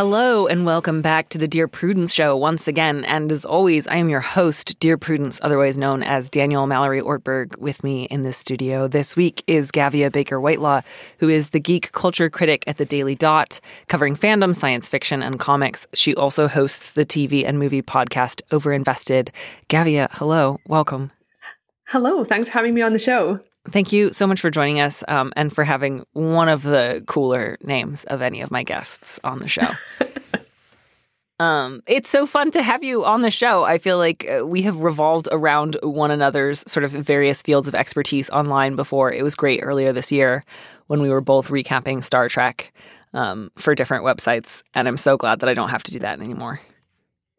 Hello and welcome back to the Dear Prudence Show once again. And as always, I am your host, Dear Prudence, otherwise known as Daniel Mallory Ortberg. With me in this studio this week is Gavia Baker Whitelaw, who is the geek culture critic at the Daily Dot, covering fandom, science fiction, and comics. She also hosts the TV and movie podcast Overinvested. Gavia, hello, welcome. Hello, thanks for having me on the show. Thank you so much for joining us um, and for having one of the cooler names of any of my guests on the show. um, it's so fun to have you on the show. I feel like uh, we have revolved around one another's sort of various fields of expertise online before. It was great earlier this year when we were both recapping Star Trek um, for different websites. And I'm so glad that I don't have to do that anymore.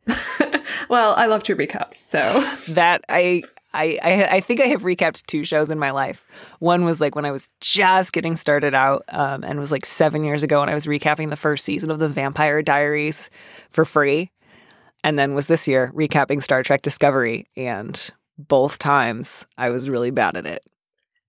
well, I love to recaps, so that I I, I, I think I have recapped two shows in my life. One was like when I was just getting started out, um, and was like seven years ago, and I was recapping the first season of the Vampire Diaries for free, and then was this year recapping Star Trek Discovery, and both times I was really bad at it.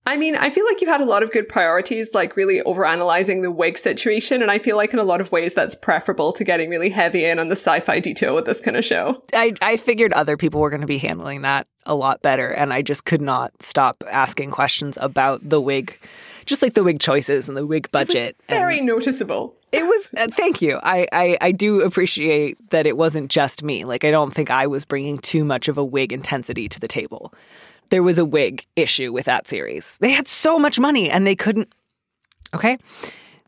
I mean, I feel like you had a lot of good priorities, like really overanalyzing the wig situation. And I feel like in a lot of ways that's preferable to getting really heavy in on the sci fi detail with this kind of show. I, I figured other people were going to be handling that a lot better. And I just could not stop asking questions about the wig, just like the wig choices and the wig budget. very and noticeable. It was, uh, thank you. I, I, I do appreciate that it wasn't just me. Like, I don't think I was bringing too much of a wig intensity to the table there was a wig issue with that series. They had so much money and they couldn't. Okay.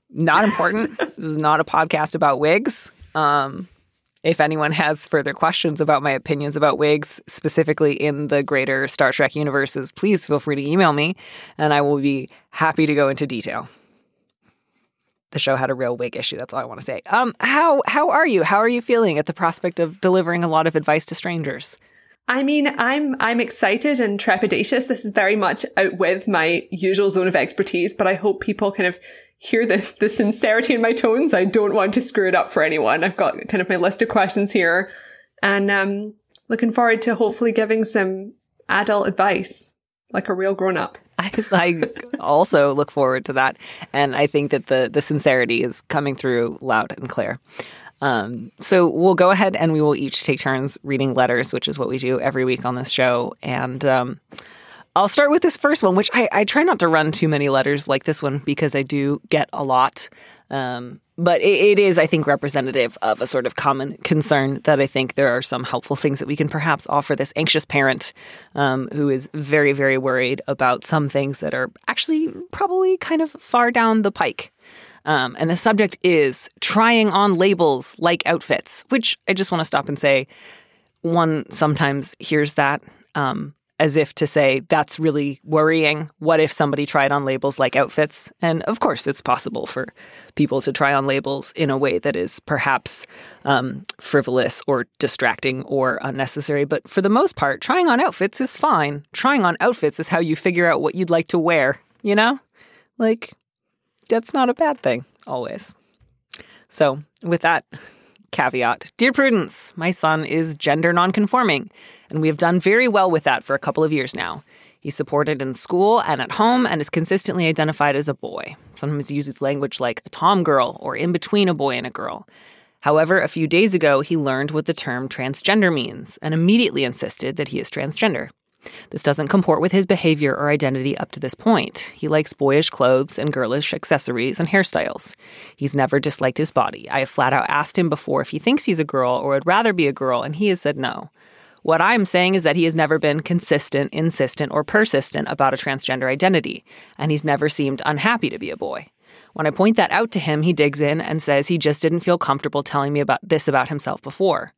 Not important. this is not a podcast about wigs. Um, if anyone has further questions about my opinions about wigs, specifically in the greater Star Trek universes, please feel free to email me and I will be happy to go into detail. The show had a real wig issue. That's all I want to say. Um, how how are you? How are you feeling at the prospect of delivering a lot of advice to strangers? I mean, I'm I'm excited and trepidatious. This is very much out with my usual zone of expertise, but I hope people kind of hear the the sincerity in my tones. I don't want to screw it up for anyone. I've got kind of my list of questions here, and um, looking forward to hopefully giving some adult advice, like a real grown up. I, I also look forward to that, and I think that the the sincerity is coming through loud and clear. Um, so we'll go ahead and we will each take turns reading letters, which is what we do every week on this show. And um, I'll start with this first one, which I, I, try not to run too many letters like this one because I do get a lot. Um, but it, it is, I think, representative of a sort of common concern that I think there are some helpful things that we can perhaps offer this anxious parent um, who is very, very worried about some things that are actually probably kind of far down the pike. Um, and the subject is trying on labels like outfits, which I just want to stop and say one sometimes hears that um, as if to say, that's really worrying. What if somebody tried on labels like outfits? And of course, it's possible for people to try on labels in a way that is perhaps um, frivolous or distracting or unnecessary. But for the most part, trying on outfits is fine. Trying on outfits is how you figure out what you'd like to wear, you know? Like, that's not a bad thing, always. So, with that caveat, Dear Prudence, my son is gender nonconforming, and we have done very well with that for a couple of years now. He's supported in school and at home and is consistently identified as a boy. Sometimes he uses language like a tom girl or in between a boy and a girl. However, a few days ago, he learned what the term transgender means and immediately insisted that he is transgender. This doesn't comport with his behavior or identity up to this point. He likes boyish clothes and girlish accessories and hairstyles. He's never disliked his body. I have flat out asked him before if he thinks he's a girl or would rather be a girl, and he has said no. What I'm saying is that he has never been consistent, insistent, or persistent about a transgender identity, and he's never seemed unhappy to be a boy. When I point that out to him, he digs in and says he just didn't feel comfortable telling me about this about himself before.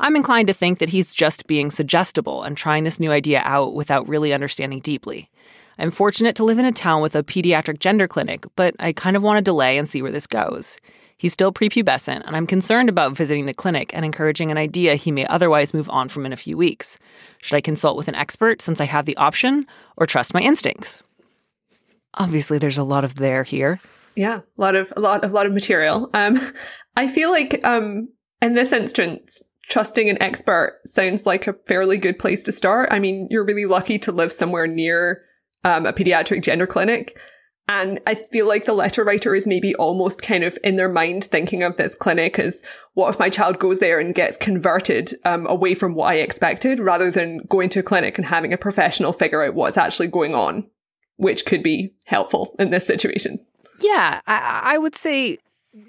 I'm inclined to think that he's just being suggestible and trying this new idea out without really understanding deeply. I'm fortunate to live in a town with a pediatric gender clinic, but I kind of want to delay and see where this goes. He's still prepubescent, and I'm concerned about visiting the clinic and encouraging an idea he may otherwise move on from in a few weeks. Should I consult with an expert since I have the option, or trust my instincts? Obviously, there's a lot of there here. Yeah, a lot of a lot of lot of material. Um, I feel like um, in this instance, trusting an expert sounds like a fairly good place to start. I mean, you're really lucky to live somewhere near um, a pediatric gender clinic. And I feel like the letter writer is maybe almost kind of in their mind thinking of this clinic as what if my child goes there and gets converted um, away from what I expected rather than going to a clinic and having a professional figure out what's actually going on, which could be helpful in this situation. Yeah, I, I would say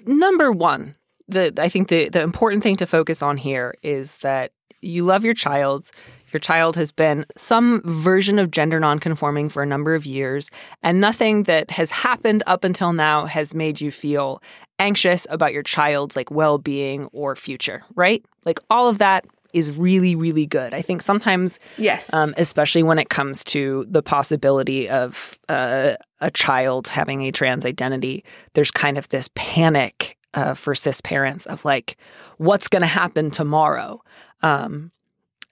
number one, the I think the the important thing to focus on here is that you love your child. Your child has been some version of gender nonconforming for a number of years, and nothing that has happened up until now has made you feel anxious about your child's like well-being or future, right? Like all of that is really, really good. I think sometimes, yes, um, especially when it comes to the possibility of uh, a child having a trans identity, there's kind of this panic uh, for cis parents of like, what's going to happen tomorrow? Um,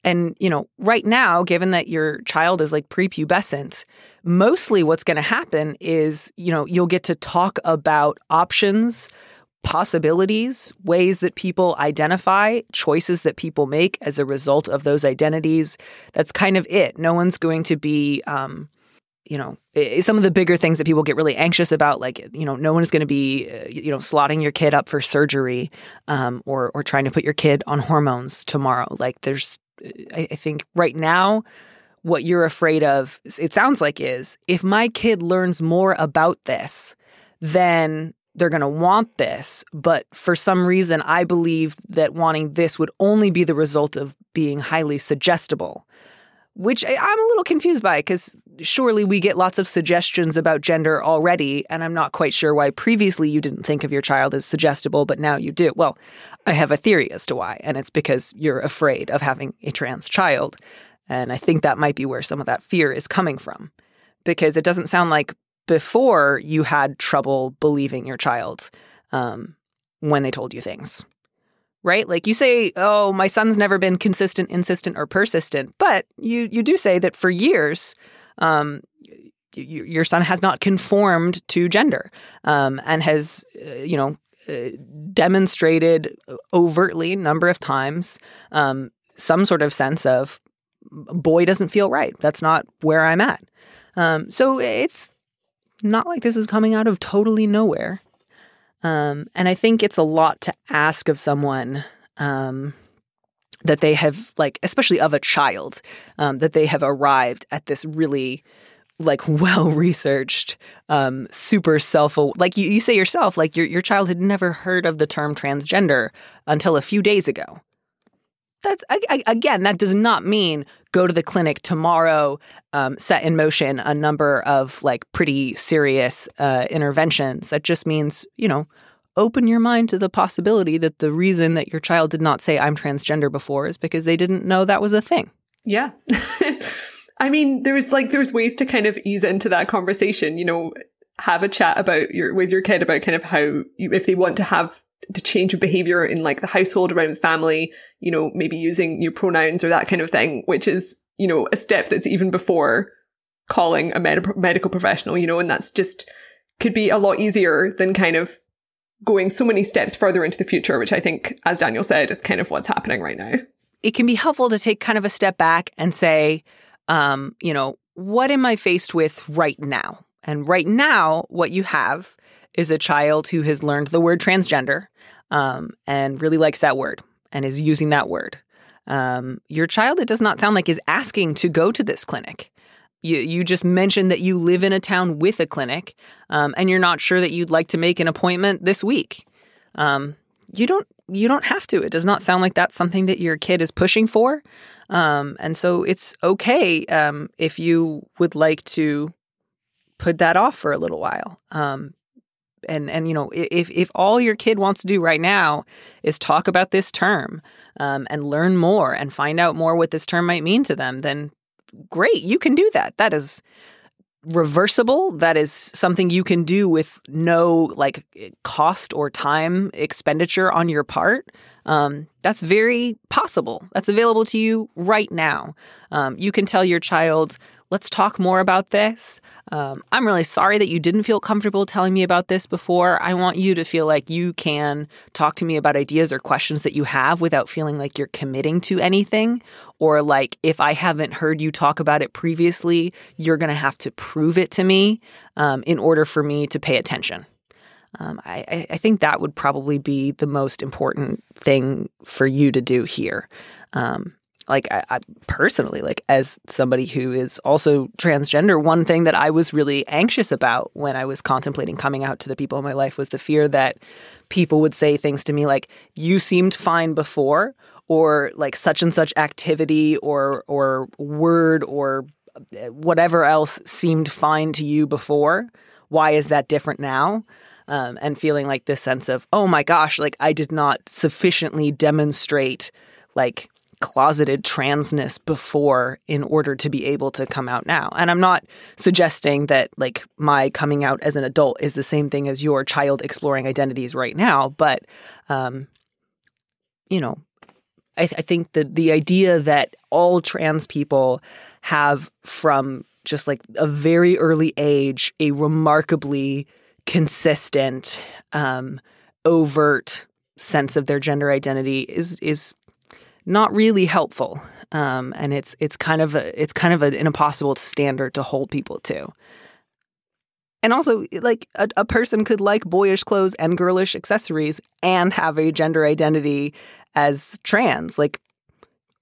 and, you know, right now, given that your child is like prepubescent, mostly what's going to happen is, you know, you'll get to talk about options, possibilities, ways that people identify, choices that people make as a result of those identities. That's kind of it. No one's going to be, um, you know, some of the bigger things that people get really anxious about, like, you know, no one is going to be, uh, you know, slotting your kid up for surgery um, or, or trying to put your kid on hormones tomorrow. Like, there's, I, I think right now, what you're afraid of, it sounds like, is if my kid learns more about this, then they're going to want this. But for some reason, I believe that wanting this would only be the result of being highly suggestible, which I'm a little confused by because surely we get lots of suggestions about gender already. And I'm not quite sure why previously you didn't think of your child as suggestible, but now you do. Well, I have a theory as to why. And it's because you're afraid of having a trans child. And I think that might be where some of that fear is coming from because it doesn't sound like before you had trouble believing your child um, when they told you things. Right? Like you say, oh, my son's never been consistent, insistent, or persistent. But you, you do say that for years, um, your son has not conformed to gender um, and has, uh, you know, uh, demonstrated overtly a number of times um, some sort of sense of boy doesn't feel right. That's not where I'm at. Um, so it's not like this is coming out of totally nowhere. Um, and I think it's a lot to ask of someone um, that they have, like, especially of a child, um, that they have arrived at this really, like, well researched, um, super self like you, you say yourself, like your your child had never heard of the term transgender until a few days ago that's again that does not mean go to the clinic tomorrow um, set in motion a number of like pretty serious uh, interventions. That just means you know open your mind to the possibility that the reason that your child did not say i'm transgender before is because they didn't know that was a thing. Yeah. I mean there's like there's ways to kind of ease into that conversation you know have a chat about your with your kid about kind of how you, if they want to have to change of behavior in like the household around the family, you know, maybe using new pronouns or that kind of thing, which is, you know, a step that's even before calling a med- medical professional, you know, and that's just could be a lot easier than kind of going so many steps further into the future, which I think, as Daniel said, is kind of what's happening right now. It can be helpful to take kind of a step back and say, um, you know, what am I faced with right now? And right now, what you have is a child who has learned the word transgender um, and really likes that word and is using that word. Um, your child, it does not sound like, is asking to go to this clinic. You, you just mentioned that you live in a town with a clinic um, and you're not sure that you'd like to make an appointment this week. Um, you don't you don't have to. It does not sound like that's something that your kid is pushing for. Um, and so it's okay um, if you would like to put that off for a little while. Um, and and you know if if all your kid wants to do right now is talk about this term um, and learn more and find out more what this term might mean to them then great you can do that that is reversible, that is something you can do with no like cost or time expenditure on your part, um, that's very possible. That's available to you right now. Um, you can tell your child, let's talk more about this. Um, I'm really sorry that you didn't feel comfortable telling me about this before. I want you to feel like you can talk to me about ideas or questions that you have without feeling like you're committing to anything. Or like, if I haven't heard you talk about it previously, you're going to have to prove it to me um, in order for me to pay attention. Um, I, I, think that would probably be the most important thing for you to do here. Um, like I, I, personally like as somebody who is also transgender one thing that i was really anxious about when i was contemplating coming out to the people in my life was the fear that people would say things to me like you seemed fine before or like such and such activity or or word or uh, whatever else seemed fine to you before. Why is that different now? Um, and feeling like this sense of oh my gosh like i did not sufficiently demonstrate like closeted transness before in order to be able to come out now. And I'm not suggesting that like my coming out as an adult is the same thing as your child exploring identities right now, but um, you know, I, th- I think that the idea that all trans people have from just like a very early age a remarkably consistent, um, overt sense of their gender identity is is not really helpful. Um, and it's it's kind of a, it's kind of an impossible standard to hold people to. And also, like a, a person could like boyish clothes and girlish accessories and have a gender identity as trans. Like,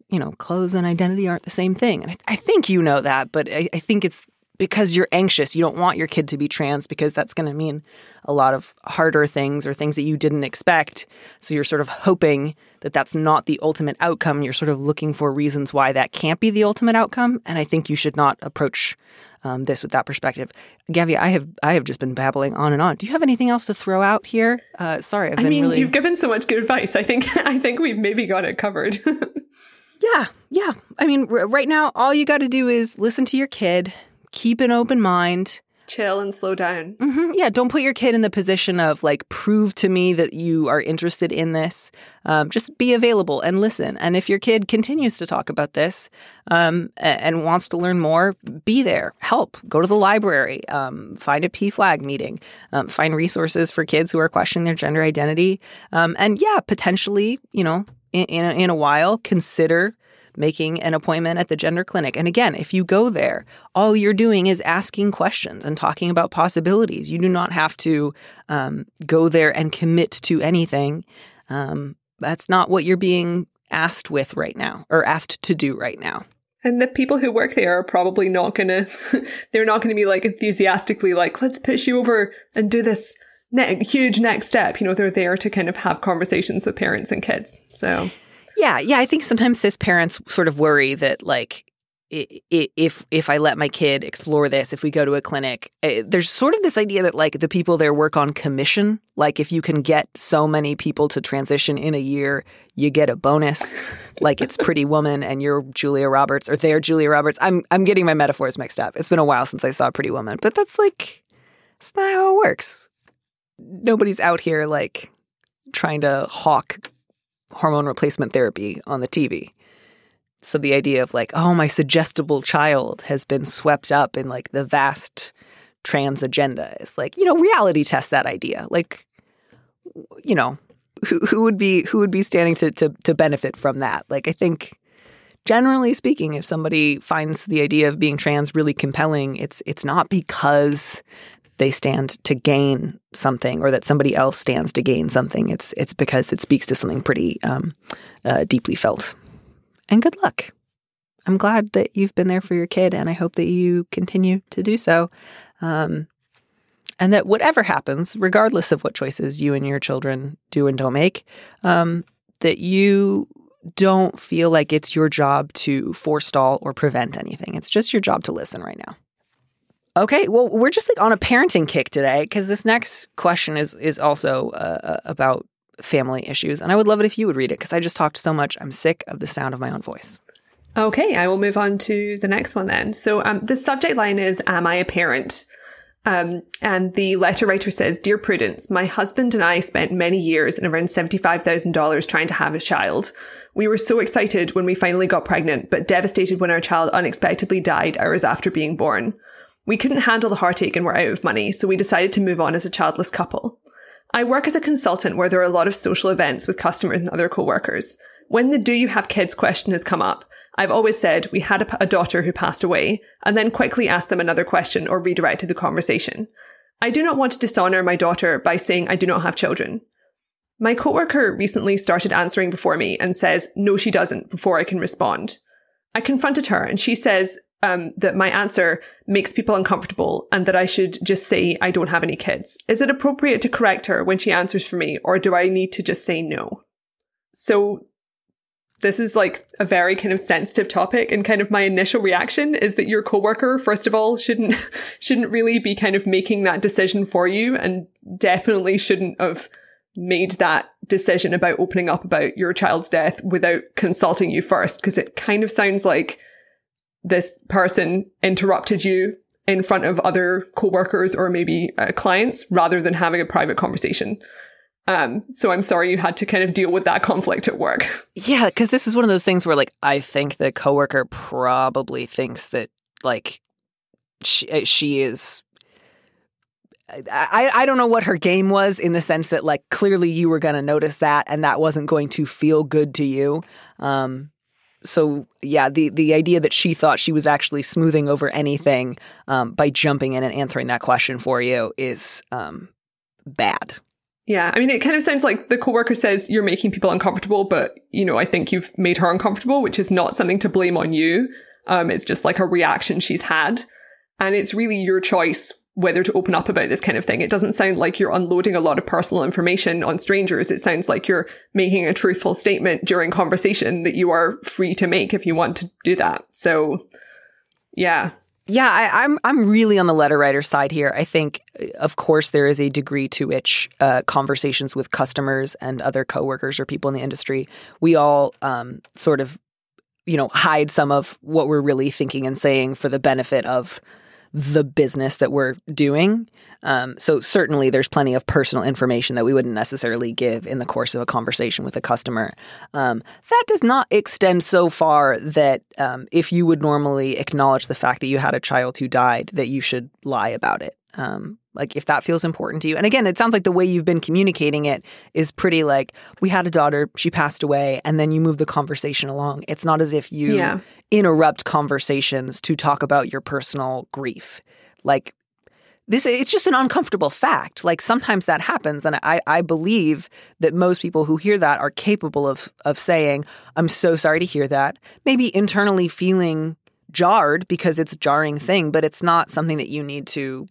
you know, clothes and identity aren't the same thing. And I, I think you know that, but I, I think it's because you're anxious. You don't want your kid to be trans because that's going to mean a lot of harder things or things that you didn't expect. So you're sort of hoping that that's not the ultimate outcome. You're sort of looking for reasons why that can't be the ultimate outcome. And I think you should not approach um, this with that perspective. Gabby, I have I have just been babbling on and on. Do you have anything else to throw out here? Uh, sorry, I've I mean, really... you've given so much good advice. I think I think we've maybe got it covered. yeah, yeah. I mean, r- right now, all you got to do is listen to your kid keep an open mind. Chill and slow down. Mm-hmm. Yeah, don't put your kid in the position of like, prove to me that you are interested in this. Um, just be available and listen. And if your kid continues to talk about this um, and wants to learn more, be there. Help. Go to the library. Um, find a PFLAG meeting. Um, find resources for kids who are questioning their gender identity. Um, and yeah, potentially, you know, in, in a, in a while, consider making an appointment at the gender clinic. And again, if you go there, all you're doing is asking questions and talking about possibilities. You do not have to um, go there and commit to anything. Um, that's not what you're being asked with right now or asked to do right now. And the people who work there are probably not to, they're not to be like enthusiastically like, let's push you over and do this ne- huge next step. You know, they're there to kind of have conversations with parents and kids. So yeah, yeah. I think sometimes cis parents sort of worry that like if if I let my kid explore this, if we go to a clinic, eh, there's sort of this idea that like the people there work on commission. Like if you can get so many people to transition in a year, you get a bonus. like it's Pretty Woman and you're Julia Roberts or they're Julia Roberts. I'm I'm getting my metaphors mixed up. It's been a while since I saw Pretty Woman, but that's like it's not how it works. Nobody's out here like trying to hawk hormone replacement therapy on the TV. So the idea of like, oh, my suggestible child has been swept up in like the vast trans agenda is like, you know, reality test that idea. Like, you know, who, who would be who would be standing to, to to benefit from that? Like, I think generally speaking, if somebody finds the idea of being trans really compelling, it's it's not because they stand to gain something or that somebody else stands to gain something. It's it's because it speaks to something pretty um, uh, deeply felt. And good luck. I'm glad that you've been there for your kid, and I hope that you continue to do so. Um, and that whatever happens, regardless of what choices you and your children do and don't make, um, that you don't feel like it's your job to forestall or prevent anything. It's just your job to listen right now. Okay, well, we're just like on a parenting kick today because this next question is is also uh, uh, about family issues, and I would love it if you would read it because I just talked so much. I'm sick of the sound of my own voice. Okay, I will move on to the next one then. So um, the subject line is Am I a parent? Um, and the letter writer says, Dear Prudence, my husband and I spent many years and around $75,000 trying to have a child. We were so excited when we finally got pregnant, but devastated when our child unexpectedly died hours after being born. We couldn't handle the heartache and were out of money, so we decided to move on as a childless couple. I work as a consultant where there are a lot of social events with customers and other co-workers. When the do you have kids question has come up, I've always said we had a, daughter who passed away, and then quickly asked them another question or redirected the conversation. I do not want to dishonor my daughter by saying I do not have children. My coworker recently started answering before me and says, no, she doesn't, before I can respond. I confronted her and she says um, that my answer makes people uncomfortable and that I should just say I don't have any kids. Is it appropriate to correct her when she answers for me, or do I need to just say no? So this is like a very kind of sensitive topic and kind of my initial reaction is that your coworker first of all shouldn't shouldn't really be kind of making that decision for you and definitely shouldn't have made that decision about opening up about your child's death without consulting you first because it kind of sounds like this person interrupted you in front of other coworkers or maybe uh, clients rather than having a private conversation um, so I'm sorry you had to kind of deal with that conflict at work. Yeah, because this is one of those things where, like, I think the coworker probably thinks that, like, she uh, she is. I, I don't know what her game was in the sense that like clearly you were going to notice that and that wasn't going to feel good to you. Um, so yeah, the the idea that she thought she was actually smoothing over anything um, by jumping in and answering that question for you is um, bad. Yeah, I mean, it kind of sounds like the coworker says you're making people uncomfortable, but you know, I think you've made her uncomfortable, which is not something to blame on you. Um, it's just like a reaction she's had, and it's really your choice whether to open up about this kind of thing. It doesn't sound like you're unloading a lot of personal information on strangers. It sounds like you're making a truthful statement during conversation that you are free to make if you want to do that. So, yeah, yeah, I, am I'm, I'm really on the letter writer side here. I think, of course, there is a degree to which uh, conversations with customers and other coworkers or people in the industry, we all um, sort of, you know, hide some of what we're really thinking and saying for the benefit of the business that we're doing. Um, so certainly there's plenty of personal information that we wouldn't necessarily give in the course of a conversation with a customer. Um, that does not extend so far that um, if you would normally acknowledge the fact that you had a child who died, that you should lie about it. Like if that feels important to you. And again, it sounds like the way you've been communicating it is pretty like we had a daughter, she passed away, and then you move the conversation along. It's not as if you yeah. interrupt conversations to talk about your personal grief. Like this it's just an uncomfortable fact. Like sometimes that happens and I, I believe that most people who hear that are capable of of saying, I'm so sorry to hear that. Maybe internally feeling jarred because it's a jarring thing, but it's not something that you need to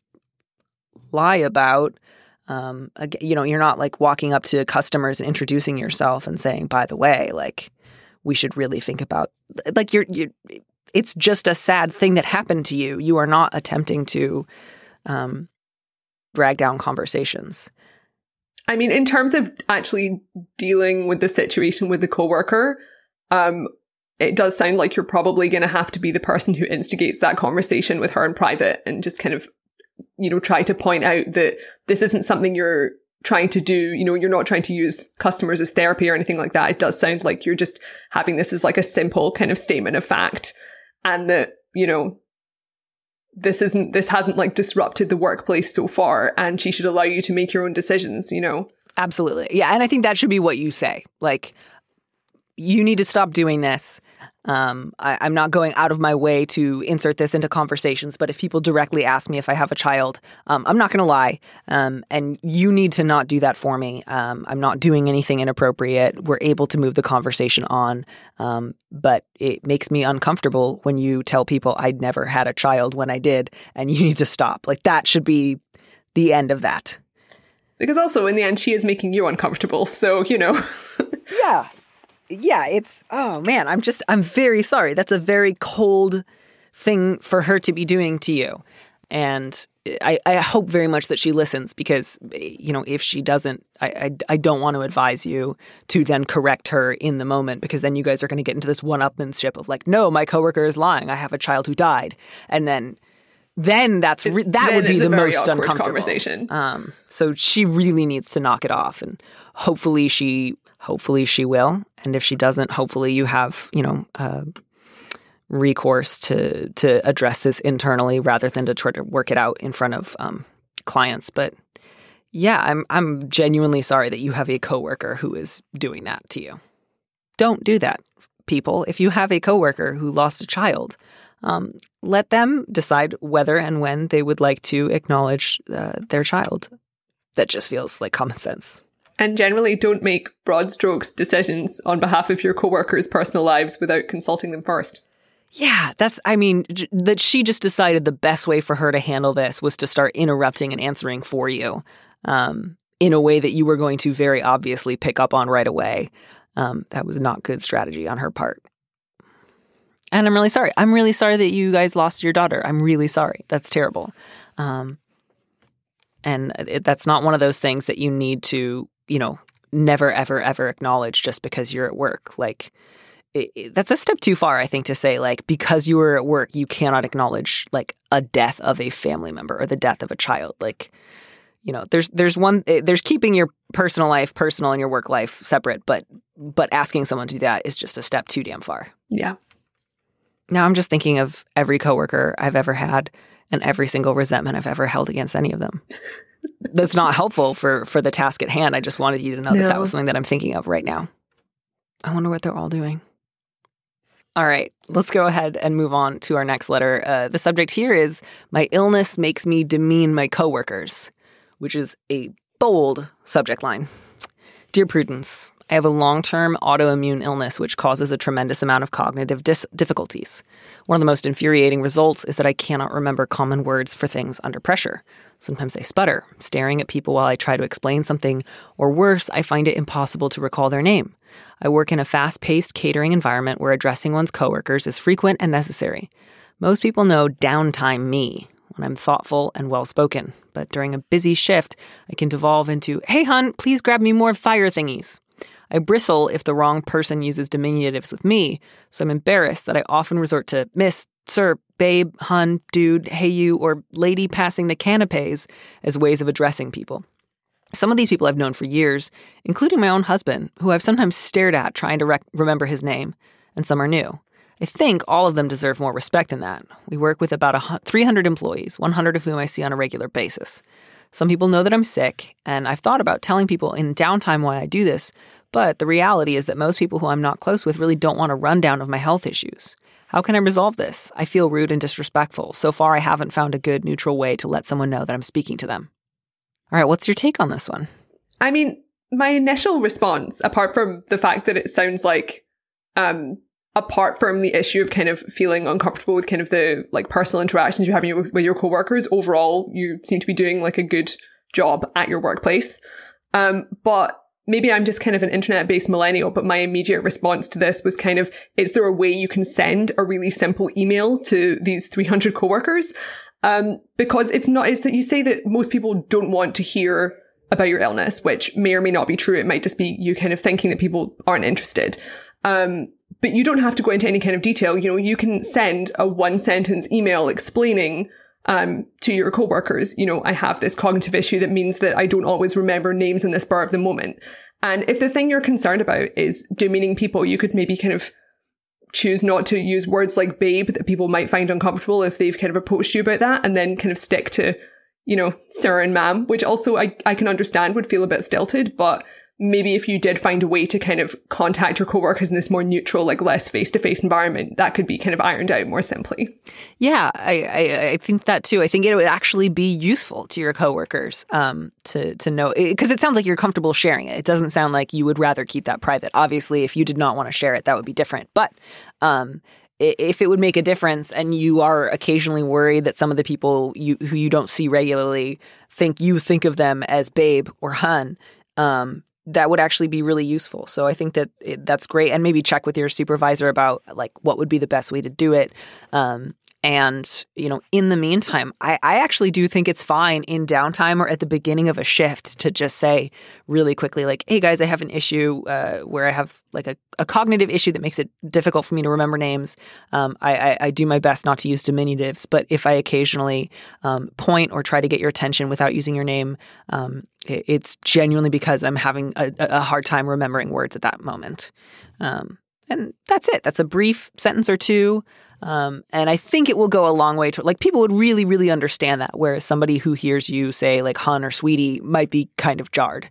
lie about. Um, you know, you're not like walking up to customers and introducing yourself and saying, by the way, like we should really think about like you're you it's just a sad thing that happened to you. You are not attempting to um, drag down conversations. I mean, in terms of actually dealing with the situation with the coworker, um, it does sound like you're probably going to have to be the person who instigates that conversation with her in private and just kind of you know, try to point out that this isn't something you're trying to do. You know, you're not trying to use customers as therapy or anything like that. It does sound like you're just having this as like a simple kind of statement of fact and that, you know, this isn't, this hasn't like disrupted the workplace so far and she should allow you to make your own decisions, you know? Absolutely. Yeah. And I think that should be what you say. Like, you need to stop doing this. Um, I, am not going out of my way to insert this into conversations, but if people directly ask me if I have a child, um, I'm not going to lie. Um, and you need to not do that for me. Um, I'm not doing anything inappropriate. We're able to move the conversation on. Um, but it makes me uncomfortable when you tell people I'd never had a child when I did, and you need to stop. Like that should be the end of that. Because also, in the end, she is making you uncomfortable. So, you know. yeah yeah, it's oh man, I'm just I'm very sorry. That's a very cold thing for her to be doing to you. And I, I hope very much that she listens because you know if she doesn't I, I, I don't want to advise you to then correct her in the moment because then you guys are going to get into this one-upmanship of like no my coworker is lying I have a child who died and then then that's re- that then would be the most uncomfortable conversation. um so she really needs to knock it off and hopefully she hopefully she will and if she doesn't hopefully you have you know uh, recourse to to address this internally rather than to try to work it out in front of um, clients. But yeah, I'm I'm genuinely sorry that you have a coworker who is doing that to you. Don't do that, people. If you have a coworker who lost a child, um, let them decide whether and when they would like to acknowledge uh, their child. That just feels like common sense. And generally, don't make broad strokes decisions on behalf of your coworkers' personal lives without consulting them first. Yeah, that's, I mean, j- that she just decided the best way for her to handle this was to start interrupting and answering for you um, in a way that you were going to very obviously pick up on right away. Um, that was not good strategy on her part. And I'm really sorry. I'm really sorry that you guys lost your daughter. I'm really sorry. That's terrible. Um, and it, that's not one of those things that you need to, you know, never, ever, ever acknowledge just because you're at work. Like, it, it- that's a step too far, I think, to say like because you were at work, you cannot acknowledge like a death of a family member or the death of a child. Like, you know, there's there's one eh, there's keeping your personal life personal and your work life separate, but but asking someone to do that is just a step too damn far. Yeah. Now I'm just thinking of every coworker I've ever had and every single resentment I've ever held against any of them. That's not helpful for for the task at hand. I just wanted you to know that that was something that I'm thinking of right now. I wonder what they're all doing. All right, let's go ahead and move on to our next letter. Uh, the subject here is My illness makes me demean my coworkers, which is a bold subject line. Dear Prudence, I have a long term autoimmune illness which causes a tremendous amount of cognitive dis- difficulties. One of the most infuriating results is that I cannot remember common words for things under pressure. Sometimes I sputter, staring at people while I try to explain something, or worse, I find it impossible to recall their name. I work in a fast paced catering environment where addressing one's coworkers is frequent and necessary. Most people know downtime me when I'm thoughtful and well spoken, but during a busy shift, I can devolve into, hey, hun, please grab me more fire thingies. I bristle if the wrong person uses diminutives with me, so I'm embarrassed that I often resort to miss, sir, babe, hun, dude, hey you, or lady passing the canapes as ways of addressing people. Some of these people I've known for years, including my own husband, who I've sometimes stared at trying to rec- remember his name, and some are new. I think all of them deserve more respect than that. We work with about 300 employees, 100 of whom I see on a regular basis. Some people know that I'm sick, and I've thought about telling people in downtime why I do this, but the reality is that most people who I'm not close with really don't want a rundown of my health issues. How can I resolve this? I feel rude and disrespectful. So far, I haven't found a good, neutral way to let someone know that I'm speaking to them. All right, what's your take on this one? I mean, my initial response, apart from the fact that it sounds like, um, apart from the issue of kind of feeling uncomfortable with kind of the like personal interactions you're having with, with your coworkers, overall, you seem to be doing like a good job at your workplace. Um, but maybe I'm just kind of an internet based millennial, but my immediate response to this was kind of, is there a way you can send a really simple email to these 300 coworkers? Um, because it's not, is that you say that most people don't want to hear about your illness, which may or may not be true. It might just be you kind of thinking that people aren't interested. Um, but you don't have to go into any kind of detail. You know, you can send a one sentence email explaining um, to your coworkers, you know, I have this cognitive issue that means that I don't always remember names in the spur of the moment. And if the thing you're concerned about is demeaning people, you could maybe kind of choose not to use words like babe that people might find uncomfortable if they've kind of approached you about that and then kind of stick to, you know, sir and ma'am, which also I, I can understand would feel a bit stilted, but maybe if you did find a way to kind of contact your coworkers in this more neutral, like less face to face environment, that could be kind of ironed out more simply. Yeah, I, I, I think that too. I think it would actually be useful to your coworkers um, to to know because it sounds like you're comfortable sharing it. It doesn't sound like you would rather keep that private. Obviously, if you did not want to share it, that would be different. But um, if it would make a difference, and you are occasionally worried that some of the people you who you don't see regularly think you think of them as babe or hun. Um, that would actually be really useful. So I think that it, that's great, and maybe check with your supervisor about like what would be the best way to do it. Um, and, you know, in the meantime, I, I actually do think it's fine in downtime or at the beginning of a shift to just say really quickly, like, hey guys, I have an issue uh, where I have like a, a, cognitive issue that makes it difficult for me to remember names. Um, I, I, I, do my best not to use diminutives, but if I occasionally um, point or try to get your attention without using your name, um, it, it's genuinely because I'm having a, a, hard time remembering words at that moment. Um, and that's it. That's a brief sentence or two. Um, and I think it will go a long way to like people would really, really understand that. Whereas somebody who hears you say like hun or sweetie might be kind of jarred.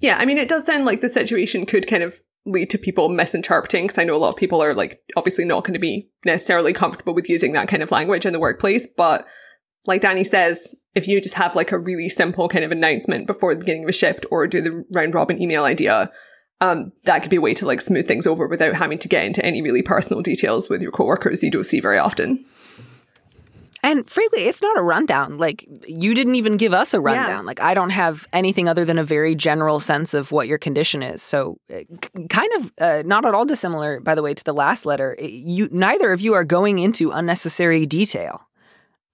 Yeah, I mean, it does sound like the situation could kind of lead to people misinterpreting because I know a lot of people are like obviously not going to be necessarily comfortable with using that kind of language in the workplace. But like Danny says, if you just have like a really simple kind of announcement before the beginning of a shift or do the round robin email idea, um, that could be a way to like smooth things over without having to get into any really personal details with your coworkers you don't see very often. And frankly, it's not a rundown. Like you didn't even give us a rundown. Yeah. Like I don't have anything other than a very general sense of what your condition is. So, uh, kind of uh, not at all dissimilar, by the way, to the last letter. You neither of you are going into unnecessary detail.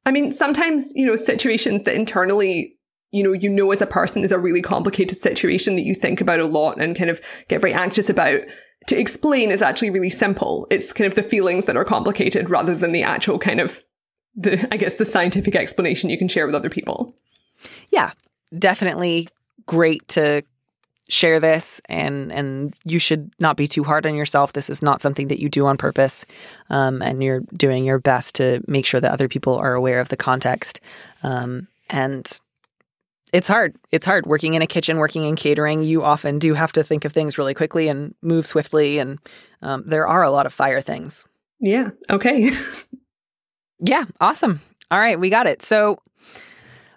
I mean, sometimes you know situations that internally you know, you know as a person is a really complicated situation that you think about a lot and kind of get very anxious about. To explain is actually really simple. It's kind of the feelings that are complicated rather than the actual kind of the I guess the scientific explanation you can share with other people. Yeah, definitely great to share this and and you should not be too hard on yourself this is not something that you do on purpose um, and you're doing your best to make sure that other people are aware of the context um, and it's hard. It's hard working in a kitchen, working in catering. You often do have to think of things really quickly and move swiftly, and um, there are a lot of fire things. Yeah. Okay. yeah. Awesome. All right, we got it. So,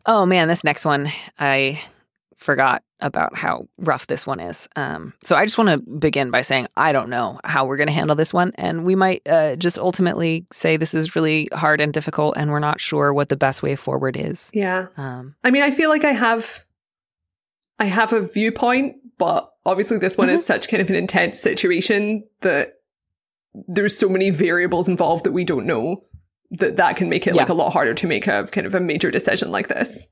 oh man, this next one, I forgot about how rough this one is. Um, so I just want to begin by saying I don't know how we're going to handle this one, and we might uh, just ultimately say this is really hard and difficult, and we're not sure what the best way forward is. Yeah. Um, I mean, I feel like I have, I have a viewpoint, but obviously this one mm-hmm. is such kind of an intense situation that there's so many variables involved that we don't know that that can make it yeah. like a lot harder to make a kind of a major decision like this.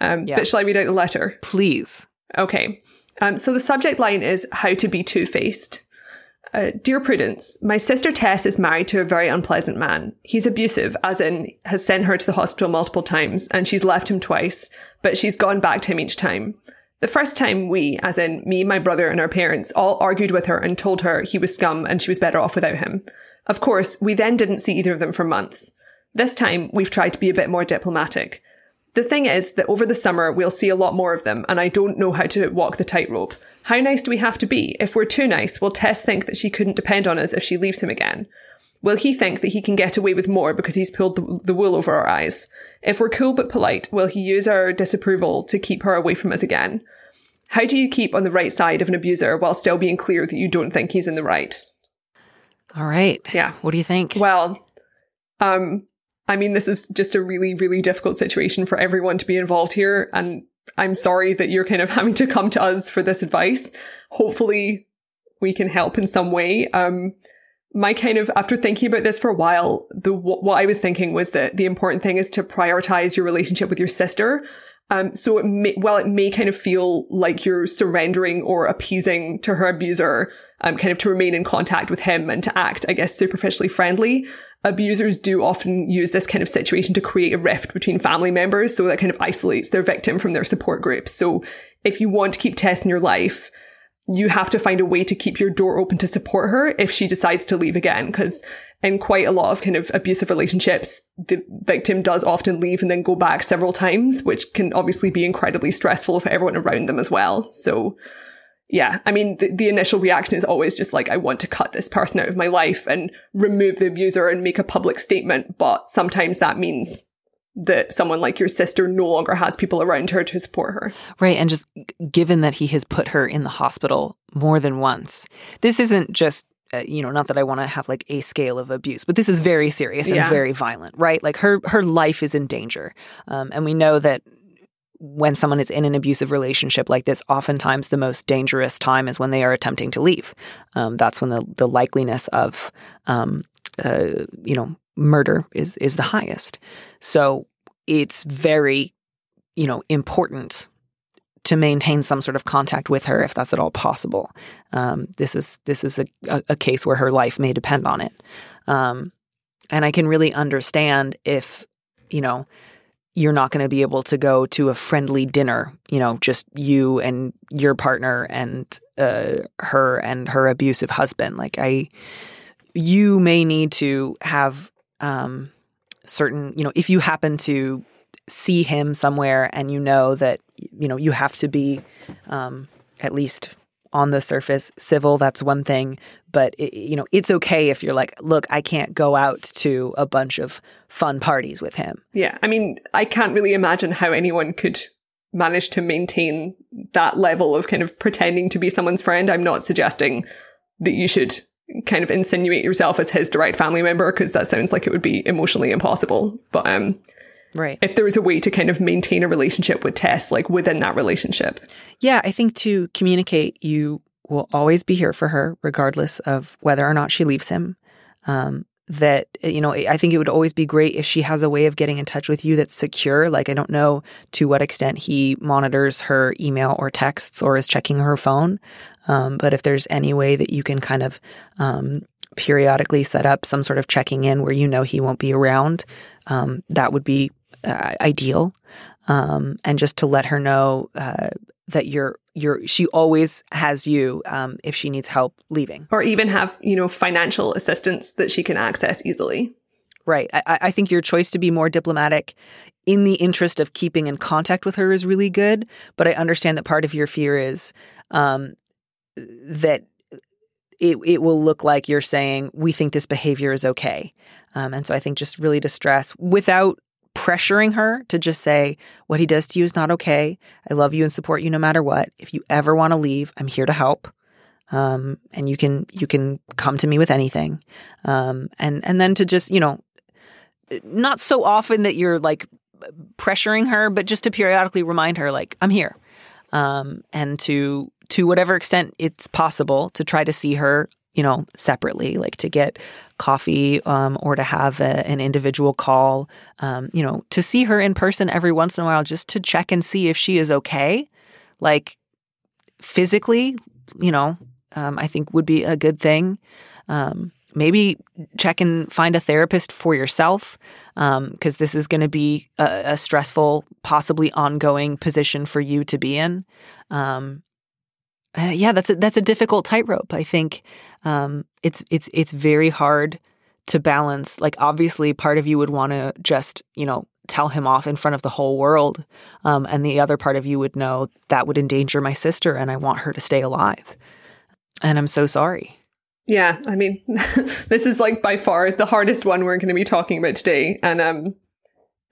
Um, yeah. But shall I read out the letter? Please. Okay. Um, so the subject line is How to Be Two Faced. Uh, Dear Prudence, my sister Tess is married to a very unpleasant man. He's abusive, as in, has sent her to the hospital multiple times, and she's left him twice, but she's gone back to him each time. The first time we, as in me, my brother, and our parents, all argued with her and told her he was scum and she was better off without him. Of course, we then didn't see either of them for months. This time, we've tried to be a bit more diplomatic. The thing is that over the summer, we'll see a lot more of them, and I don't know how to walk the tightrope. How nice do we have to be? If we're too nice, will Tess think that she couldn't depend on us if she leaves him again? Will he think that he can get away with more because he's pulled the, the wool over our eyes? If we're cool but polite, will he use our disapproval to keep her away from us again? How do you keep on the right side of an abuser while still being clear that you don't think he's in the right? All right. Yeah. What do you think? Well, um, I mean, this is just a really, really difficult situation for everyone to be involved here. And I'm sorry that you're kind of having to come to us for this advice. Hopefully we can help in some way. Um, my kind of, after thinking about this for a while, the, what I was thinking was that the important thing is to prioritize your relationship with your sister. Um, so it may, while it may kind of feel like you're surrendering or appeasing to her abuser, um, kind of to remain in contact with him and to act, I guess, superficially friendly, abusers do often use this kind of situation to create a rift between family members. So that kind of isolates their victim from their support groups. So if you want to keep Tess in your life, you have to find a way to keep your door open to support her if she decides to leave again. Cause in quite a lot of kind of abusive relationships, the victim does often leave and then go back several times, which can obviously be incredibly stressful for everyone around them as well. So yeah, I mean, the, the initial reaction is always just like, I want to cut this person out of my life and remove the abuser and make a public statement. But sometimes that means that someone like your sister no longer has people around her to support her. Right. And just given that he has put her in the hospital more than once, this isn't just uh, you know, not that I want to have like a scale of abuse, but this is very serious and yeah. very violent, right? Like her her life is in danger, um, and we know that when someone is in an abusive relationship like this, oftentimes the most dangerous time is when they are attempting to leave. Um, that's when the the likeliness of um, uh, you know murder is is the highest. So it's very, you know, important to maintain some sort of contact with her if that's at all possible. Um, this is this is a, a, case where her life may depend on it, um, and I can really understand if you know you're not going to be able to go to a friendly dinner, you know, just you and your partner and uh, her and her abusive husband. Like I, you may need to have um, certain, you know, if you happen to see him somewhere and you know that, you know, you have to be um, at least on the surface civil that's one thing but it, you know it's okay if you're like look i can't go out to a bunch of fun parties with him. Yeah i mean i can't really imagine how anyone could manage to maintain that level of kind of pretending to be someone's friend. I'm not suggesting that you should kind of insinuate yourself as his direct family member because that sounds like it would be emotionally impossible but um Right. If there is a way to kind of maintain a relationship with Tess, like within that relationship. Yeah, I think to communicate, you will always be here for her, regardless of whether or not she leaves him. Um, that, you know, I think it would always be great if she has a way of getting in touch with you that's secure. Like, I don't know to what extent he monitors her email or texts or is checking her phone. Um, but if there's any way that you can kind of um, periodically set up some sort of checking in where you know he won't be around, um, that would be uh, ideal. Um, and just to let her know uh, that you're you're she always has you um, if she needs help leaving, or even have you know financial assistance that she can access easily. Right. I, I think your choice to be more diplomatic in the interest of keeping in contact with her is really good. But I understand that part of your fear is um, that it, it will look like you're saying, we think this behavior is okay. Um, and so I think just really to stress without pressuring her to just say, what he does to you is not okay. I love you and support you no matter what. If you ever want to leave, I'm here to help. Um, and you can you can come to me with anything. Um, and and then to just you know, not so often that you're like pressuring her, but just to periodically remind her like I'm here, um, and to to whatever extent it's possible to try to see her you know, separately, like to get coffee um, or to have a, an individual call, um, you know, to see her in person every once in a while just to check and see if she is okay. Like physically, you know, um, I think would be a good thing. Um, maybe check and find a therapist for yourself because um, this is going to be a, a, stressful, possibly ongoing position for you to be in. Um, uh, yeah, that's a, that's a difficult tightrope. I think um, it's it's it's very hard to balance. Like obviously, part of you would want to just you know tell him off in front of the whole world, um, and the other part of you would know that would endanger my sister, and I want her to stay alive. And I'm so sorry. Yeah, I mean, this is like by far the hardest one we're going to be talking about today, and um,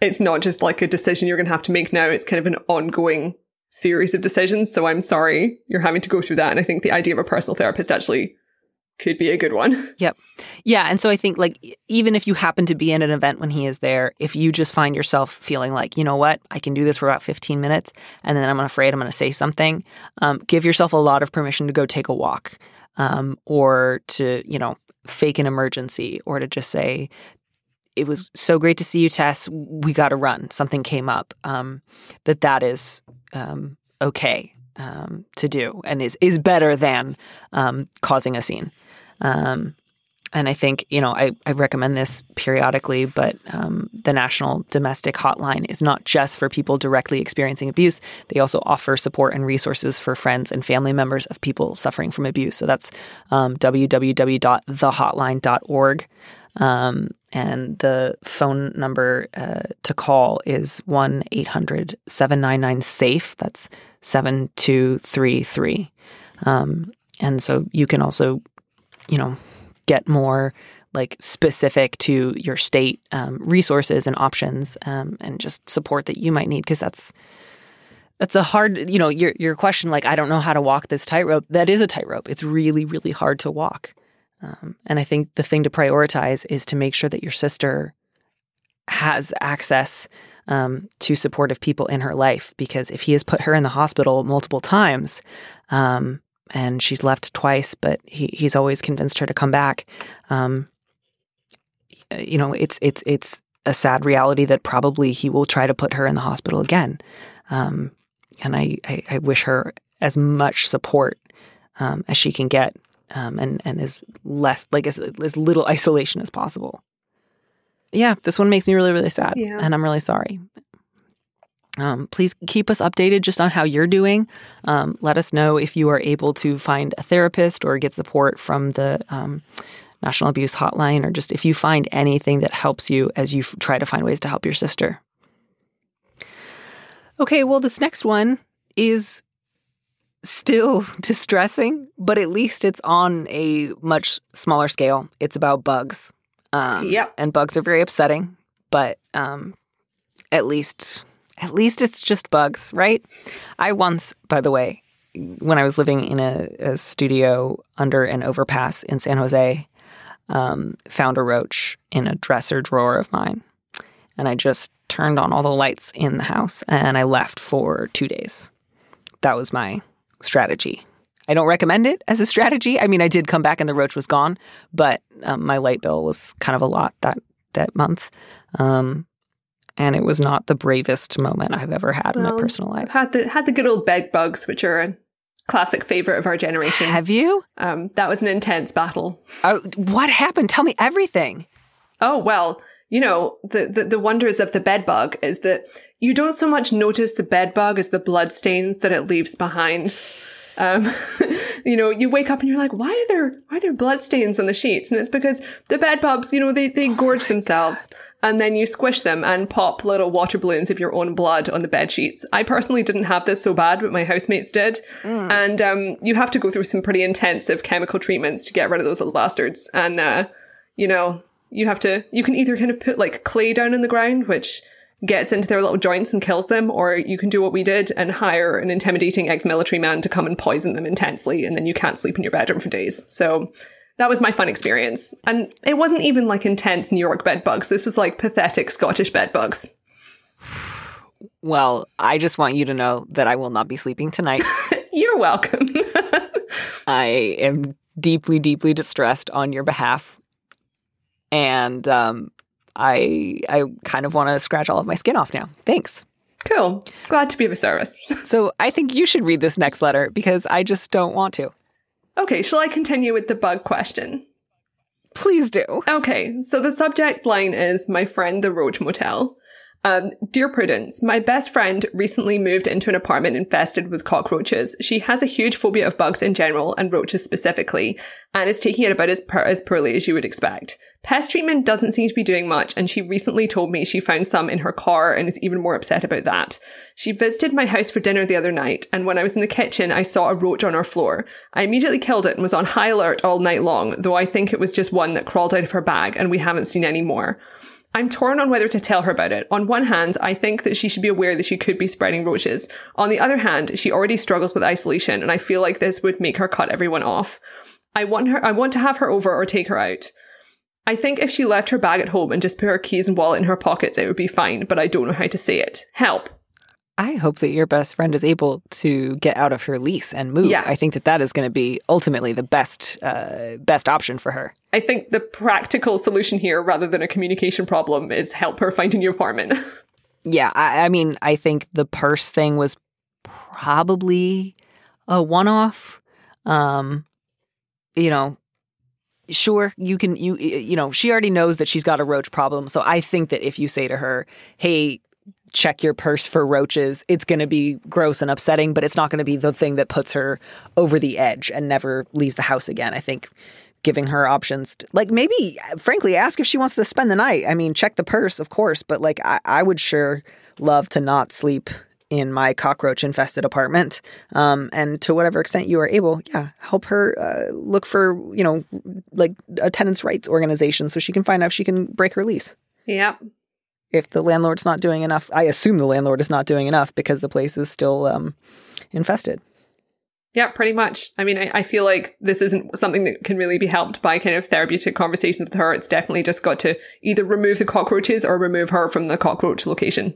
it's not just like a decision you're going to have to make now. It's kind of an ongoing series of decisions. So I'm sorry you're having to go through that. And I think the idea of a personal therapist actually could be a good one. Yep. Yeah. And so I think, like, even if you happen to be in an event when he is there, if you just find yourself feeling like, you know what, I can do this for about 15 minutes and then I'm afraid I'm going to say something, um, give yourself a lot of permission to go take a walk um, or to, you know, fake an emergency or to just say, it was so great to see you, Tess. We got to run. Something came up. Um, that that is um, okay um, to do and is is better than um, causing a scene. Um, and I think you know I, I recommend this periodically, but um, the National Domestic Hotline is not just for people directly experiencing abuse. They also offer support and resources for friends and family members of people suffering from abuse. So that's um, www.thehotline.org. Um, and the phone number uh, to call is 1 800 799 SAFE. That's 7233. Um, and so you can also, you know, get more like specific to your state um, resources and options um, and just support that you might need because that's that's a hard you know your your question like I don't know how to walk this tightrope that is a tightrope it's really really hard to walk um, and I think the thing to prioritize is to make sure that your sister has access um, to supportive people in her life. Because if he has put her in the hospital multiple times, um, and she's left twice, but he, he's always convinced her to come back, um, you know, it's it's it's a sad reality that probably he will try to put her in the hospital again. Um, and I, I, I wish her as much support um, as she can get, um, and and as less like as, as little isolation as possible. Yeah, this one makes me really really sad, Yeah. and I'm really sorry. Um, please keep us updated just on how you're doing. Um, let us know if you are able to find a therapist or get support from the um, National Abuse Hotline, or just if you find anything that helps you as you f- try to find ways to help your sister. Okay, well, this next one is still distressing, but at least it's on a much smaller scale. It's about bugs. Um, Yep. And bugs are very upsetting, but um, at least at least it's just bugs, right? I once, by the way, when I was living in a, a studio under an overpass in San Jose, um, found a roach in a dresser drawer of mine. And I just turned on all the lights in the house and I left for two days. That was my strategy. I don't recommend it as a strategy. I mean, I did come back and the roach was gone, but um, my light bill was kind of a lot that that month. Um, and it was not the bravest moment I've ever had in my Well, personal I've life. had the had the good old bed bugs, which are a classic favorite of our generation. Have you? Um, that was an intense battle. Oh, what happened? Tell me everything. Oh well, you know the, the the wonders of the bed bug is that you don't so much notice the bed bug as the blood stains that it leaves behind. Um, you know, you wake up and you're like, why are there why are there blood stains on the sheets? And it's because the bed bugs, you know, they they gorge themselves and then you squish them and pop little water balloons of your own blood on the bed sheets. I personally didn't have this so bad, but my housemates did. And um, you have to go through some pretty intensive chemical treatments to get rid of those little bastards. And uh, you know, you have to you can either kind of put like clay down in the ground, which gets into their little joints and kills them, or you can do what we did and hire an intimidating ex-military man to come and poison them intensely, and then you can't sleep in your bedroom for days. So that was my fun experience. And it wasn't even like intense New York bed bugs. This was like pathetic Scottish bed bugs. Well, I just want you to know that I will not be sleeping tonight. You're welcome. I am deeply, deeply distressed on your behalf, and um, I I kind of want to scratch all of my skin off now. Thanks. cool. Glad to be of a service. So I think you should read this next letter because I just don't want to. Okay, shall I continue with the bug question? Please do. Okay, so the subject line is My Friend the Roach Motel. Um, Dear Prudence, my best friend recently moved into an apartment infested with cockroaches. She has a huge phobia of bugs in general and roaches specifically, and is taking it about as, per- as poorly as you would expect. Pest treatment doesn't seem to be doing much, and she recently told me she found some in her car and is even more upset about that. She visited my house for dinner the other night, and when I was in the kitchen, I saw a roach on our floor. I immediately killed it and was on high alert all night long, though I think it was just one that crawled out of her bag, and we haven't seen any more. I'm torn on whether to tell her about it. On one hand, I think that she should be aware that she could be spreading roaches. On the other hand, she already struggles with isolation, and I feel like this would make her cut everyone off. I want her, I want to have her over or take her out. I think if she left her bag at home and just put her keys and wallet in her pockets, it would be fine, but I don't know how to say it. Help. I hope that your best friend is able to get out of her lease and move. Yeah. I think that that is going to be ultimately the best uh, best option for her. I think the practical solution here, rather than a communication problem, is help her find a new apartment. Yeah, I, I mean, I think the purse thing was probably a one off. Um, you know, sure you can you you know she already knows that she's got a roach problem, so I think that if you say to her, "Hey." Check your purse for roaches. It's going to be gross and upsetting, but it's not going to be the thing that puts her over the edge and never leaves the house again. I think giving her options, to, like maybe, frankly, ask if she wants to spend the night. I mean, check the purse, of course, but like I, I would sure love to not sleep in my cockroach infested apartment. Um, and to whatever extent you are able, yeah, help her uh, look for, you know, like a tenants' rights organization so she can find out if she can break her lease. yep. If the landlord's not doing enough, I assume the landlord is not doing enough because the place is still um, infested. Yeah, pretty much. I mean, I, I feel like this isn't something that can really be helped by kind of therapeutic conversations with her. It's definitely just got to either remove the cockroaches or remove her from the cockroach location.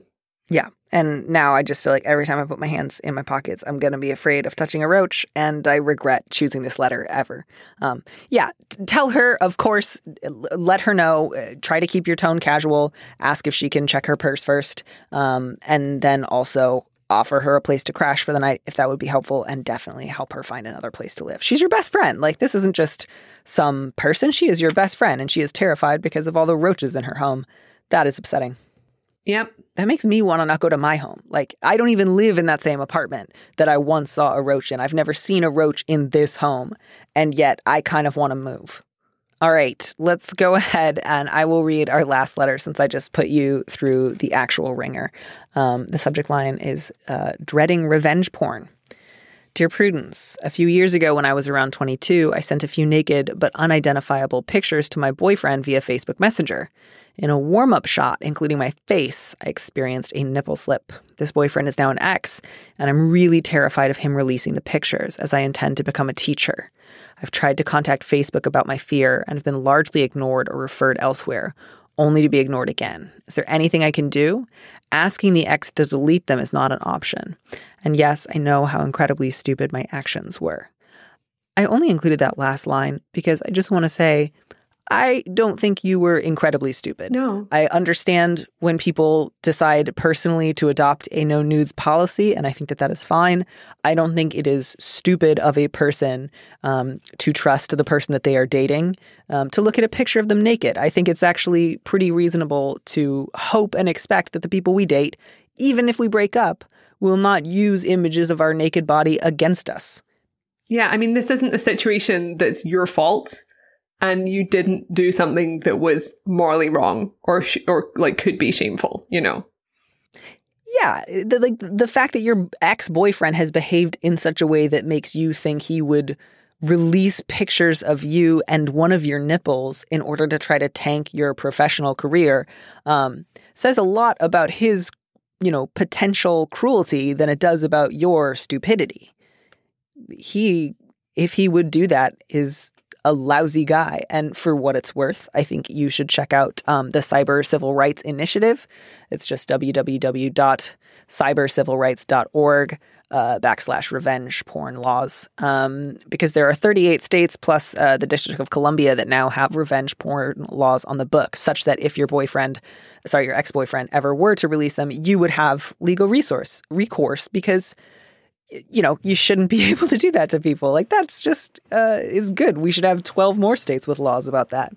Yeah. And now I just feel like every time I put my hands in my pockets, I'm going to be afraid of touching a roach. And I regret choosing this letter ever. Um, yeah. Tell her, of course, let her know. uh, Try to keep your tone casual. Ask if she can check her purse first. Um, and then also offer her a place to crash for the night if that would be helpful. And definitely help her find another place to live. She's your best friend. Like, this isn't just some person. She is your best friend. And she is terrified because of all the roaches in her home. That is upsetting Yep. that makes me want to not go to my home. Like, I don't even live in that same apartment that I once saw a roach in. I've never seen a roach in this home, and yet I kind of want to move. All right, let's go ahead and I will read our last letter since I just put you through the actual ringer. Um, the subject line is uh, Dreading Revenge Porn. Dear Prudence, a few years ago when I was around 22, I sent a few naked but unidentifiable pictures to my boyfriend via Facebook Messenger. In a warm up shot, including my face, I experienced a nipple slip. This boyfriend is now an ex, and I'm really terrified of him releasing the pictures as I intend to become a teacher. I've tried to contact Facebook about my fear and have been largely ignored or referred elsewhere, only to be ignored again. Is there anything I can do? Asking the ex to delete them is not an option. And yes, I know how incredibly stupid my actions were. I only included that last line because I just want to say I don't think you were incredibly stupid. No. I understand when people decide personally to adopt a no nudes policy, and I think that that is fine. I don't think it is stupid of a person um, to trust the person that they are dating um, to look at a picture of them naked. I think it's actually pretty reasonable to hope and expect that the people we date, even if we break up, will not use images of our naked body against us. Yeah, I mean, this isn't a situation that's your fault, and you didn't do something that was morally wrong or sh- or like could be shameful. You know. Yeah, the, like the fact that your ex boyfriend has behaved in such a way that makes you think he would release pictures of you and one of your nipples in order to try to tank your professional career um, says a lot about his, you know, potential cruelty than it does about your stupidity. He, if he would do that, is a lousy guy. And for what it's worth, I think you should check out um, the Cyber Civil Rights Initiative. It's just www.cybercivilrights.org uh, backslash revenge porn laws. Um, because there are 38 states plus uh, the District of Columbia that now have revenge porn laws on the book, such that if your boyfriend, sorry, your ex boyfriend ever were to release them, you would have legal resource recourse because you know, you shouldn't be able to do that to people. Like that's just uh, is good. We should have twelve more states with laws about that.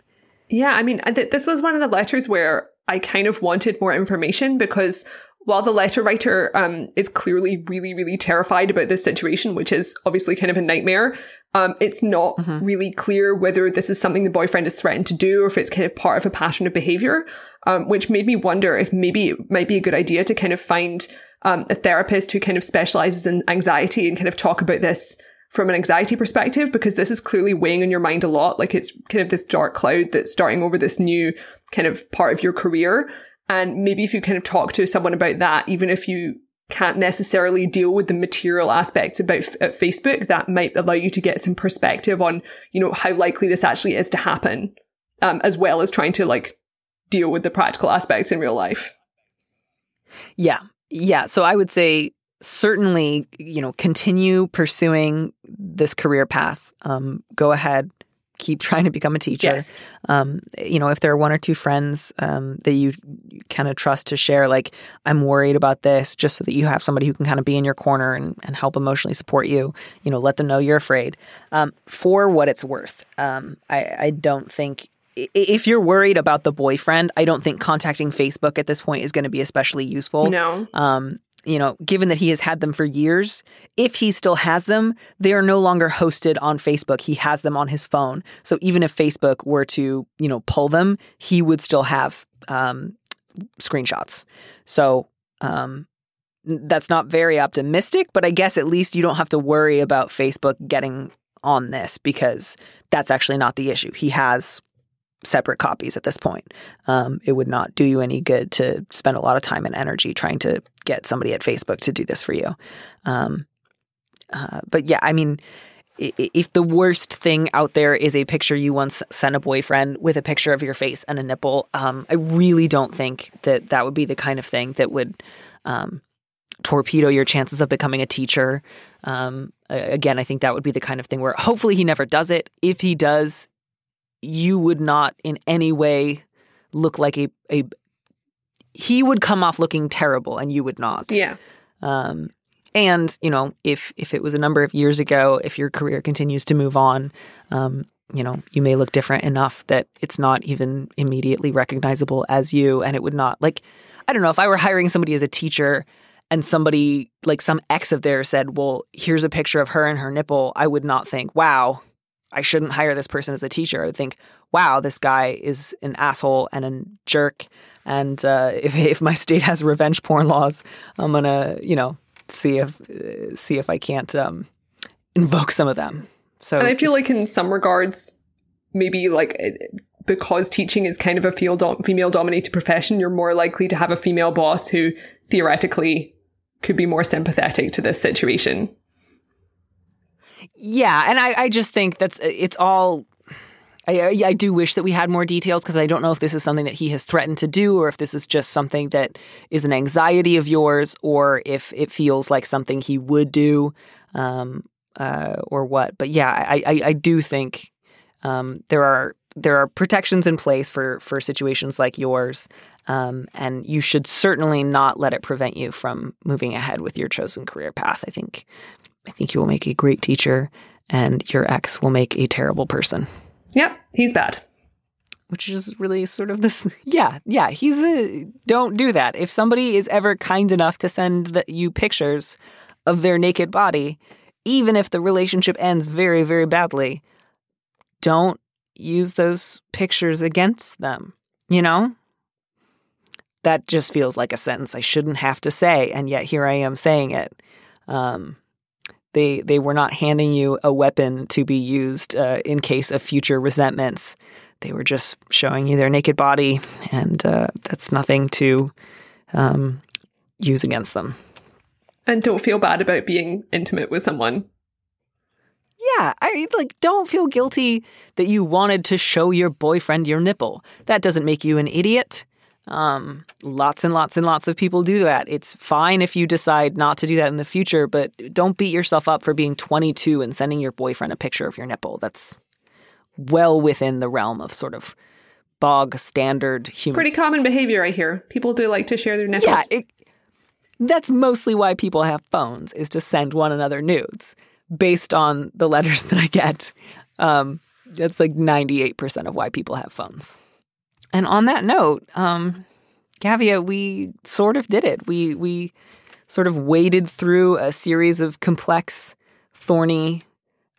Yeah, I mean, th- this was one of the letters where I kind of wanted more information because while the letter writer um, is clearly really, really terrified about this situation, which is obviously kind of a nightmare, um, it's not really clear whether this is something the boyfriend is threatened to do or if it's kind of part of a pattern of behavior, um, which made me wonder if maybe it might be a good idea to kind of find um, a therapist who kind of specializes in anxiety and kind of talk about this from an anxiety perspective because this is clearly weighing on your mind a lot. Like it's kind of this dark cloud that's starting over this new kind of part of your career. And maybe if you kind of talk to someone about that, even if you can't necessarily deal with the material aspects about f- Facebook, that might allow you to get some perspective on, you know, how likely this actually is to happen, um, as well as trying to like deal with the practical aspects in real life. Yeah, yeah. So I would say certainly, you know, continue pursuing this career path. Um, go ahead, keep trying to become a teacher. Yes. Um, you know, if there are one or two friends um, that you kind of trust to share, like, I'm worried about this, just so that you have somebody who can kind of be in your corner and, and help emotionally support you, you know, let them know you're afraid. Um, for what it's worth, um, I, I don't think. If you're worried about the boyfriend, I don't think contacting Facebook at this point is going to be especially useful No. um, you know, given that he has had them for years, if he still has them, they are no longer hosted on Facebook. He has them on his phone. So even if Facebook were to, you know, pull them, he would still have um, screenshots. So um, that's not very optimistic, but I guess at least you don't have to worry about Facebook getting on this because that's actually not the issue. He has separate copies at this point. Um, it would not do you any good to spend a lot of time and energy trying to get somebody at Facebook to do this for you. Um, uh, but yeah, I mean, if the worst thing out there is a picture you once sent a boyfriend with a picture of your face and a nipple, um, I really don't think that that would be the kind of thing that would um, torpedo your chances of becoming a teacher. Um, again, I think that would be the kind of thing where hopefully he never does it. If he does, you would not in any way look like a a he would come off looking terrible and you would not. Yeah. Um, and you know, if if it was a number of years ago, if your career continues to move on, um, you know, you may look different enough that it's not even immediately recognizable as you, and it would not like. I don't know if I were hiring somebody as a teacher and somebody like some ex of theirs said, "Well, here's a picture of her and her nipple," I would not think, "Wow, I shouldn't hire this person as a teacher." I would think, "Wow, this guy is an asshole and a jerk." And uh, if if my state has revenge porn laws, I'm gonna you know see if uh, see if I can't um, invoke some of them. So And I feel just- like in some regards, maybe like because teaching is kind of a female dominated profession, you're more likely to have a female boss who theoretically could be more sympathetic to this situation. Yeah, and I, I just think that's it's all. I, I I do wish that we had more details because I don't know if this is something that he has threatened to do or if this is just something that is an anxiety of yours or if it feels like something he would do um, uh, or what. But yeah, I, I, I do think um, there are there are protections in place for for situations like yours, um, and you should certainly not let it prevent you from moving ahead with your chosen career path. I think I think you will make a great teacher, and your ex will make a terrible person. Yep, he's bad. Which is really sort of this. Yeah, yeah. He's a. Don't do that. If somebody is ever kind enough to send the, you pictures of their naked body, even if the relationship ends very, very badly, don't use those pictures against them. You know? That just feels like a sentence I shouldn't have to say, and yet here I am saying it. Um, they they were not handing you a weapon to be used uh, in case of future resentments. They were just showing you their naked body, and uh, that's nothing to um, use against them. And don't feel bad about being intimate with someone. Yeah, I like don't feel guilty that you wanted to show your boyfriend your nipple. That doesn't make you an idiot. Um, lots and lots and lots of people do that. It's fine if you decide not to do that in the future, but don't beat yourself up for being 22 and sending your boyfriend a picture of your nipple. That's well within the realm of sort of bog standard human. Pretty common behavior, I hear. People do like to share their nipples. Yeah, it, that's mostly why people have phones is to send one another nudes based on the letters that I get. Um, that's like 98% of why people have phones. And on that note, um, Gavia, we sort of did it. We we sort of waded through a series of complex, thorny,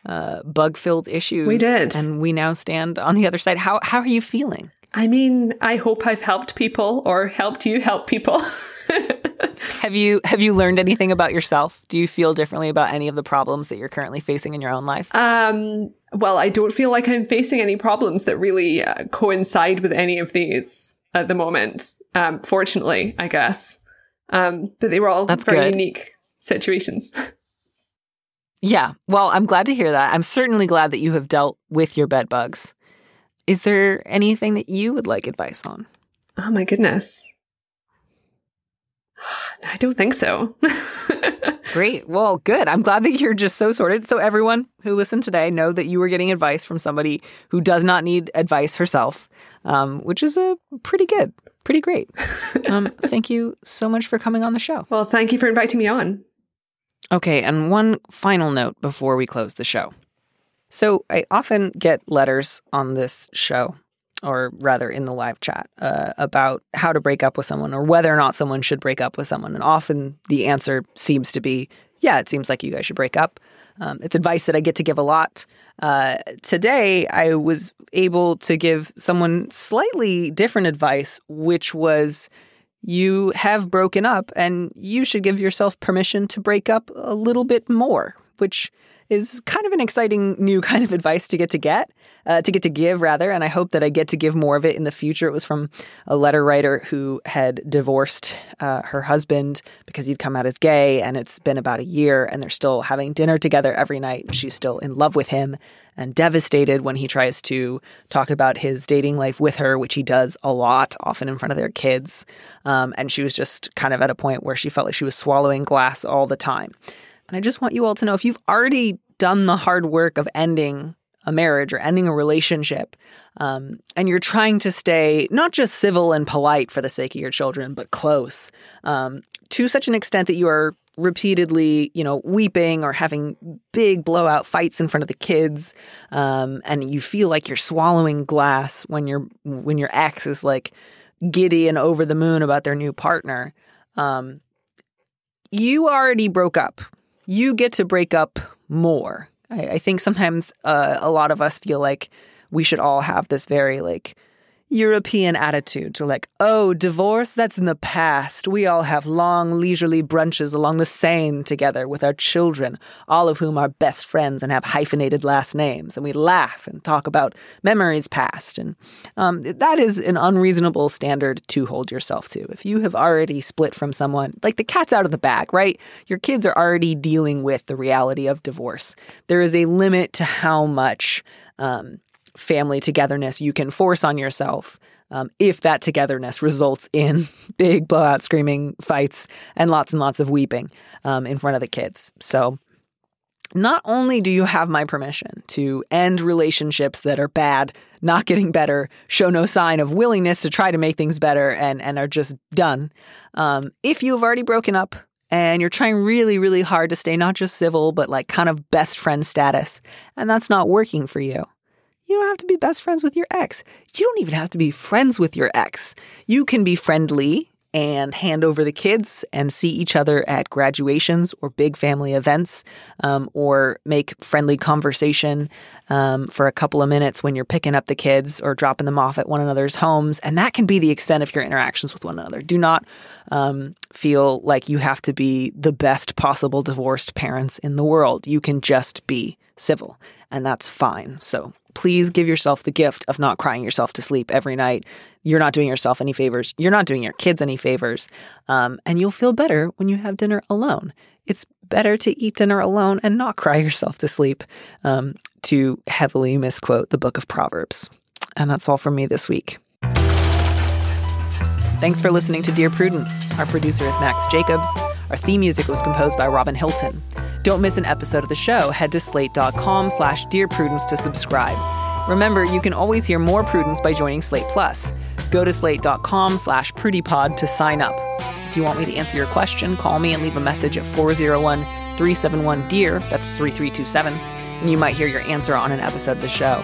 uh, bug-filled issues. We did. and we now stand on the other side. How how are you feeling? I mean, I hope I've helped people or helped you help people. Have you have you learned anything about yourself? Do you feel differently about any of the problems that you're currently facing in your own life? um, well, I don't feel like I'm facing any problems that really uh, coincide with any of these at the moment. Um, fortunately, I guess. Um, but they were all That's very good. unique situations. Yeah. Well, I'm glad to hear that. I'm certainly glad that you have dealt with your bed bugs. Is there anything that you would like advice on? oh my goodness. I don't think so. Great. Well, good. I'm glad that you're just so sorted. So everyone who listened today know that you were getting advice from somebody who does not need advice herself, um, which is a pretty good, pretty great. Um, thank you so much for coming on the show. well, thank you for inviting me on. Okay, and one final note before we close the show. So, I often get letters on this show, or rather in the live chat, uh, about how to break up with someone or whether or not someone should break up with someone. And often the answer seems to be, yeah, it seems like you guys should break up. Um, it's advice that I get to give a lot. Uh, today, I was able to give someone slightly different advice, which was you have broken up and you should give yourself permission to break up a little bit more, which is kind of an exciting new kind of advice to get to get, uh, to get to give rather. And I hope that I get to give more of it in the future. It was from a letter writer who had divorced uh, her husband because he'd come out as gay, and it's been about a year, and they're still having dinner together every night. She's still in love with him and devastated when he tries to talk about his dating life with her, which he does a lot, often in front of their kids. Um, and she was just kind of at a point where she felt like she was swallowing glass all the time. And I just want you all to know if you've already done the hard work of ending a marriage or ending a relationship, um, and you're trying to stay not just civil and polite for the sake of your children, but close um, to such an extent that you are repeatedly, you know, weeping or having big blowout fights in front of the kids, um, and you feel like you're swallowing glass when your when your ex is like giddy and over the moon about their new partner. Um, you already broke up. You get to break up more. I, I think sometimes uh, a lot of us feel like we should all have this very like European attitude to like, oh, divorce, that's in the past. We all have long, leisurely brunches along the Seine together with our children, all of whom are best friends and have hyphenated last names. And we laugh and talk about memories past. And um, that is an unreasonable standard to hold yourself to. If you have already split from someone, like the cat's out of the bag, right? Your kids are already dealing with the reality of divorce. There is a limit to how much. Um, family togetherness you can force on yourself um, if that togetherness results in big blowout screaming fights and lots and lots of weeping um, in front of the kids. So, not only do you have my permission to end relationships that are bad, not getting better, show no sign of willingness to try to make things better, and, and are just done, um, if you've already broken up and you're trying really, really hard to stay not just civil, but like kind of best friend status, and that's not working for you, you don't have to be best friends with your ex. You don't even have to be friends with your ex. You can be friendly and hand over the kids and see each other at graduations or big family events um, or make friendly conversation um, for a couple of minutes when you're picking up the kids or dropping them off at one another's homes. And that can be the extent of your interactions with one another. Do not um, feel like you have to be the best possible divorced parents in the world. You can just be civil, and that's fine. So please give yourself the gift of not crying yourself to sleep every night. You're not doing yourself any favors. You're not doing your kids any favors. Um, and you'll feel better when you have dinner alone. It's better to eat dinner alone and not cry yourself to sleep, um, to heavily misquote the book of Proverbs. And that's all from me this week. Thanks for listening to Dear Prudence. Our producer is Max Jacobs. Our theme music was composed by Robin Hilton. Don't miss an episode of the show. Head to slate.com slash Dear Prudence to subscribe. Remember, you can always hear more Prudence by joining Slate Plus. Go to slate.com slash prudypod to sign up. If you want me to answer your question, call me and leave a message at 401 371 DEAR, that's 3327, and you might hear your answer on an episode of the show.